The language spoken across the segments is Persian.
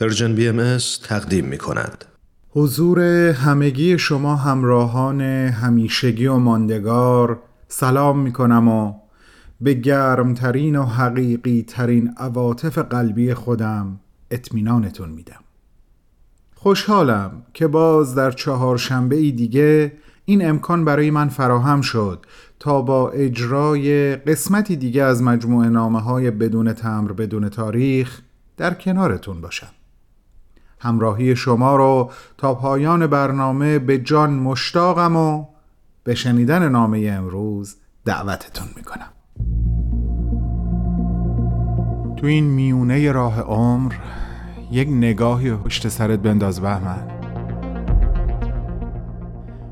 Persian BM تقدیم می کند. حضور همگی شما همراهان همیشگی و ماندگار سلام می کنم و به گرمترین و حقیقی ترین عواطف قلبی خودم اطمینانتون میدم. خوشحالم که باز در چهارشنبه ای دیگه این امکان برای من فراهم شد تا با اجرای قسمتی دیگه از مجموعه نامه های بدون تمبر بدون تاریخ در کنارتون باشم. همراهی شما رو تا پایان برنامه به جان مشتاقم و به شنیدن نامه امروز دعوتتون می‌کنم. تو این میونه راه عمر یک نگاهی پشت سرت بنداز بهمن.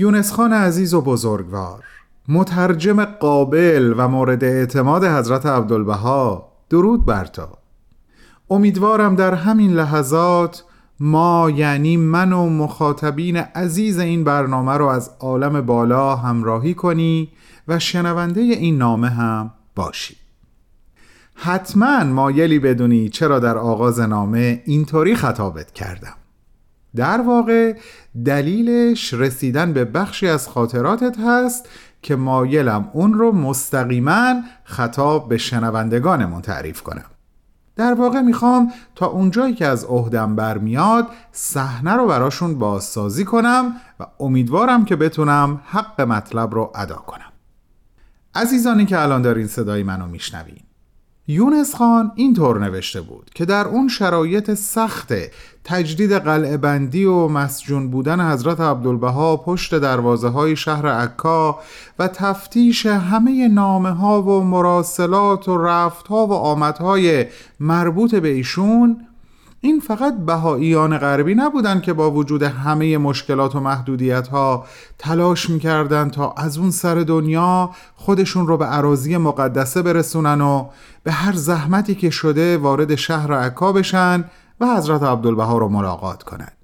یونس خان عزیز و بزرگوار. مترجم قابل و مورد اعتماد حضرت عبدالبها. درود بر تو. امیدوارم در همین لحظات ما یعنی من و مخاطبین عزیز این برنامه رو از عالم بالا همراهی کنی و شنونده این نامه هم باشی. حتما مایلی بدونی چرا در آغاز نامه اینطوری خطابت کردم. در واقع دلیلش رسیدن به بخشی از خاطراتت هست که مایلم اون رو مستقیما خطاب به شنوندگانمون تعریف کنم. در واقع می‌خوام تا اونجایی که از عهدم برمیاد صحنه رو براشون بازسازی کنم و امیدوارم که بتونم حق مطلب رو ادا کنم. عزیزانی که الان دارین صدای منو میشنوین یونس خان اینطور نوشته بود که در اون شرایط سخت تجدید قلعه بندی و مسجون بودن حضرت عبدالبها پشت دروازه های شهر عکا و تفتیش همه نامه ها و مراسلات و رفت ها و آمدهای مربوط به ایشون این فقط بهاییان غربی نبودند که با وجود همه مشکلات و محدودیت ها تلاش می‌کردند تا از اون سر دنیا خودشون رو به عراضی مقدسه برسونن و به هر زحمتی که شده وارد شهر عکا بشن و حضرت عبدالبها رو ملاقات کنند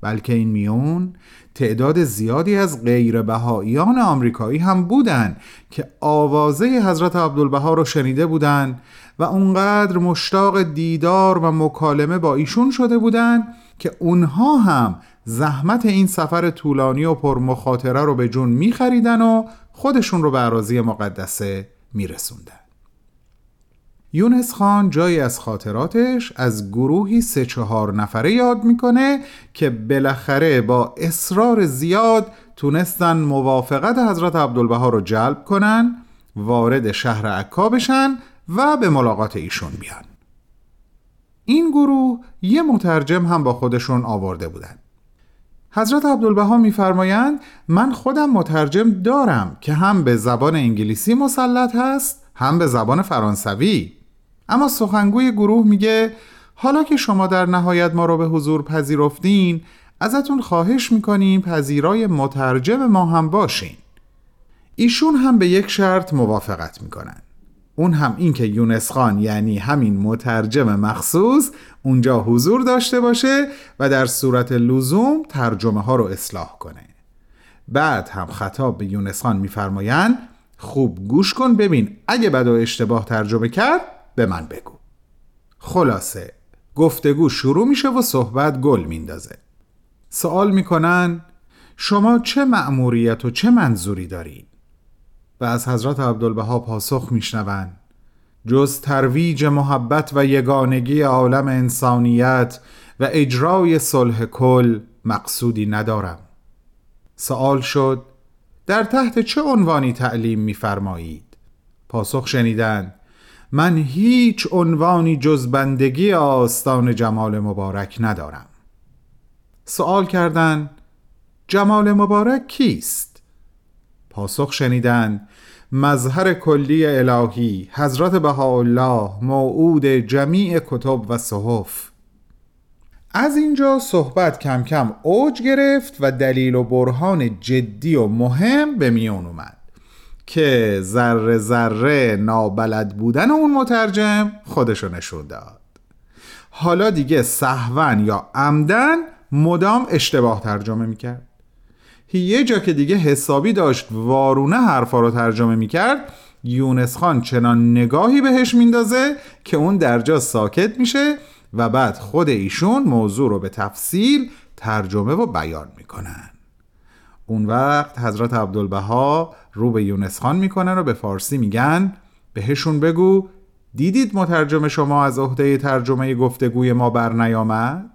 بلکه این میون تعداد زیادی از غیر بهاییان آمریکایی هم بودند که آوازه حضرت عبدالبها رو شنیده بودند و اونقدر مشتاق دیدار و مکالمه با ایشون شده بودند که اونها هم زحمت این سفر طولانی و پرمخاطره رو به جون میخریدن و خودشون رو به عراضی مقدسه میرسوندن. یونس خان جایی از خاطراتش از گروهی سه چهار نفره یاد می‌کنه که بالاخره با اصرار زیاد تونستن موافقت حضرت عبدالبها رو جلب کنن وارد شهر عکا بشن و به ملاقات ایشون بیان. این گروه یه مترجم هم با خودشون آورده بودن. حضرت عبدالبها میفرمایند من خودم مترجم دارم که هم به زبان انگلیسی مسلط هست هم به زبان فرانسوی. اما سخنگوی گروه میگه حالا که شما در نهایت ما رو به حضور پذیرفتین ازتون خواهش می‌کنیم پذیرای مترجم ما هم باشین. ایشون هم به یک شرط موافقت می‌کنن. اون هم این که یونس خان یعنی همین مترجم مخصوص اونجا حضور داشته باشه و در صورت لزوم ترجمه ها رو اصلاح کنه. بعد هم خطاب به یونس خان میفرمایند خوب گوش کن ببین اگه بد و اشتباه ترجمه کرد به من بگو. خلاصه گفتگو شروع میشه و صحبت گل میندازه. سوال می‌کنن شما چه مأموریت و چه منظوری دارید و از حضرت عبدالبها پاسخ میشنوند جز ترویج محبت و یگانگی عالم انسانیت و اجرای صلح کل مقصودی ندارم. سوال شد در تحت چه عنوانی تعلیم میفرمایید؟ پاسخ شنیدند من هیچ عنوانی جز بندگی آستان جمال مبارک ندارم. سوال کردند جمال مبارک کیست؟ پاسخ شنیدند مظهر کلی الهی حضرت بهاءالله موعود جمیع کتب و صحف. از اینجا صحبت کم کم اوج گرفت و دلیل و برهان جدی و مهم به میون اومد. که ذره ذره نابلد بودن اون مترجم خودشو نشون داد. حالا دیگه صحون یا عمدن مدام اشتباه ترجمه می‌کرد. یه جا که دیگه حسابی داشت وارونه حرفا رو ترجمه می‌کرد یونس خان چنان نگاهی بهش میندازه که اون درجا ساکت میشه و بعد خود ایشون موضوع رو به تفصیل ترجمه و بیان می‌کنن. اون وقت حضرت عبدالبها رو به یونس خان می‌کنن و به فارسی میگن بهشون بگو دیدید مترجم شما از عهده ترجمه گفتگوی ما بر نیامد؟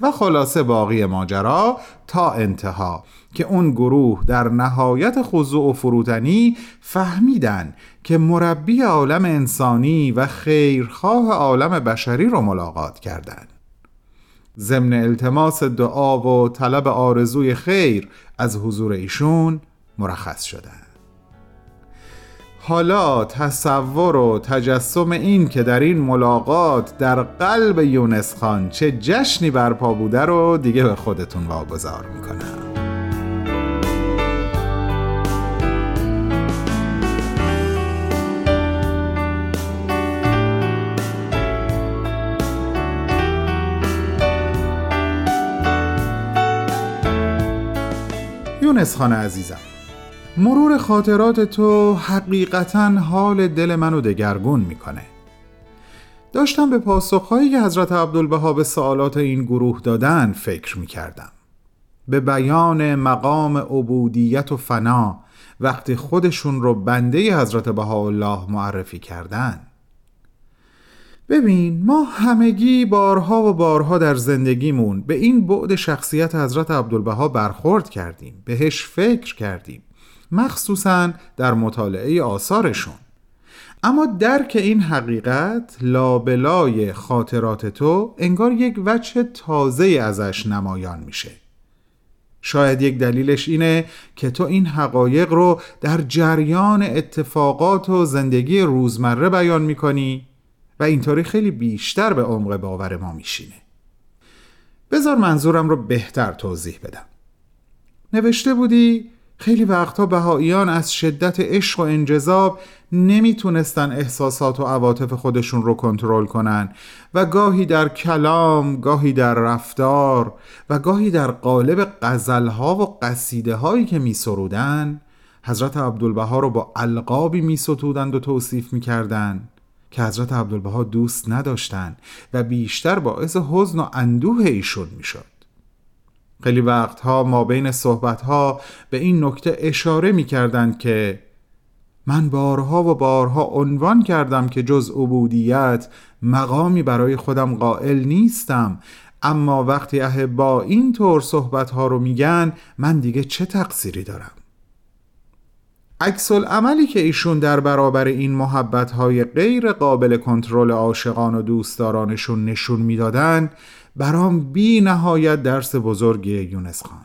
و خلاصه باقی ماجرا تا انتها که اون گروه در نهایت خضوع و فروتنی فهمیدن که مربی عالم انسانی و خیرخواه عالم بشری رو ملاقات کردند. ضمن التماس دعا و طلب آرزوی خیر از حضور ایشون مرخص شدند. حالا تصور و تجسم این که در این ملاقات در قلب یونس خان چه جشنی برپا بوده رو دیگه به خودتون واگذار می‌کنم یونس خان عزیزم مرور خاطرات تو حقیقتا حال دل منو دگرگون می‌کنه. داشتم به پاسخهایی که حضرت عبدالبها به سوالات این گروه دادن فکر می‌کردم. به بیان مقام عبودیت و فنا وقتی خودشون رو بنده حضرت بهاءالله معرفی کردن. ببین ما همگی بارها و بارها در زندگیمون به این بعد شخصیت حضرت عبدالبها برخورد کردیم بهش فکر کردیم. مخصوصا در مطالعه آثارشون. اما درک این حقیقت لابلای خاطرات تو انگار یک وجه تازه ازش نمایان میشه. شاید یک دلیلش اینه که تو این حقایق رو در جریان اتفاقات و زندگی روزمره بیان می‌کنی و اینطوری خیلی بیشتر به عمق باور ما میشینه. بذار منظورم رو بهتر توضیح بدم. نوشته بودی خیلی وقتها بهاییان از شدت عشق و انجذاب نمی‌تونستن احساسات و عواطف خودشون رو کنترل کنن و گاهی در کلام، گاهی در رفتار و گاهی در قالب غزلها و قصیده هایی که می سرودن حضرت عبدالبها رو با القابی می ستودند و توصیف می کردن که حضرت عبدالبها دوست نداشتند و بیشتر باعث حزن و اندوه ایشون می شد. خیلی وقتها ما بین صحبتها به این نکته اشاره می کردند که من بارها و بارها عنوان کردم که جز عبودیت مقامی برای خودم قائل نیستم. اما وقتی با این طور صحبتها رو میگن من دیگه چه تقصیری دارم؟ عکس عملی که ایشون در برابر این محبت های غیر قابل کنترل عاشقان و دوستدارانشون نشون می‌دادن برام بی نهایت درس بزرگی یونس خان.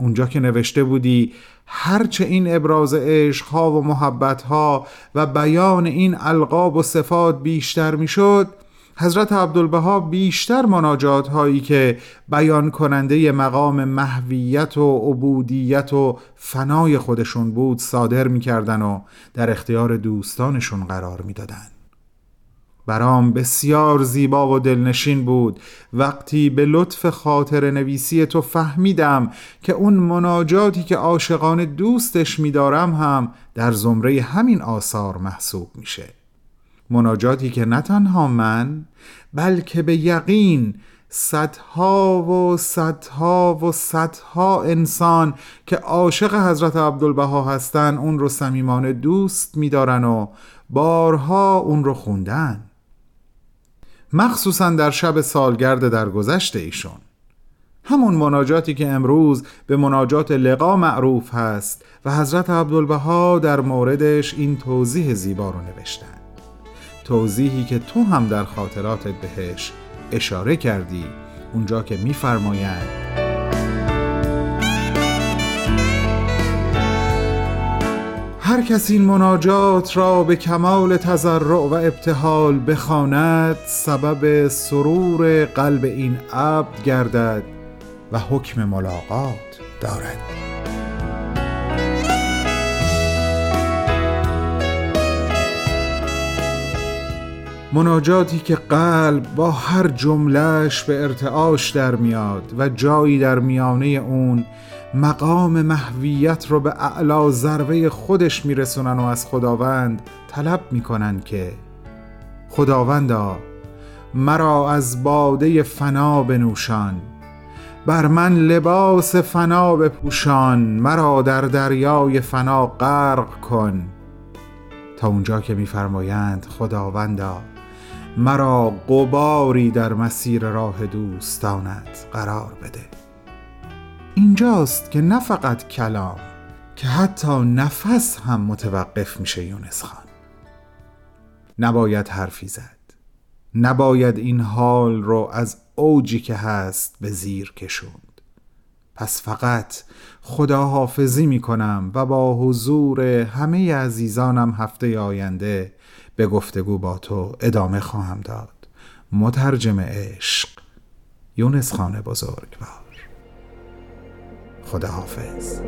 اونجا که نوشته بودی هرچه این ابراز عشقها و محبتها و بیان این القاب و صفات بیشتر می‌شد حضرت عبدالبها بیشتر مناجات هایی که بیان کننده مقام محویت و عبودیت و فنای خودشون بود صادر می‌کردن و در اختیار دوستانشون قرار می‌دادن. برام بسیار زیبا و دلنشین بود. وقتی به لطف خاطر نویسی تو فهمیدم که اون مناجاتی که عاشقان دوستش میدارم هم در زمره همین آثار محسوب میشه. مناجاتی که نه تنها من بلکه به یقین صدها و صدها و صدها انسان که عاشق حضرت عبدالبها هستن اون رو صمیمانه دوست میدارن و بارها اون رو خوندن. مخصوصا در شب سالگرد درگذشت ایشون همون مناجاتی که امروز به مناجات لقا معروف هست و حضرت عبدالبها در موردش این توضیح زیبا رو نوشتن توضیحی که تو هم در خاطراتت بهش اشاره کردی اونجا که میفرمایند هر کس این مناجات را به کمال تضرع و ابتحال بخواند سبب سرور قلب این عبد گردد و حکم ملاقات دارد. مناجاتی که قلب با هر جملهش به ارتعاش در میاد و جایی در میانه اون مقام محویت رو به اعلا ضربه خودش میرسونن و از خداوند طلب می‌کنن که خداوندا مرا از باده فنا بنوشان بر من لباس فنا بپوشان مرا در دریای فنا غرق کن. تا اونجا که میفرمایند خداوندا مرا قباری در مسیر راه دوستانت قرار بده. اینجاست که نه فقط کلام که حتی نفس هم متوقف میشه یونس خان. نباید حرفی زد. نباید این حال رو از اوجی که هست به زیر کشوند. پس فقط خدا حافظی می کنم و با حضور همه عزیزانم هفته آینده به گفتگو با تو ادامه خواهم داد. مترجم عشق یونس خانه بزرگوار. خداحافظ.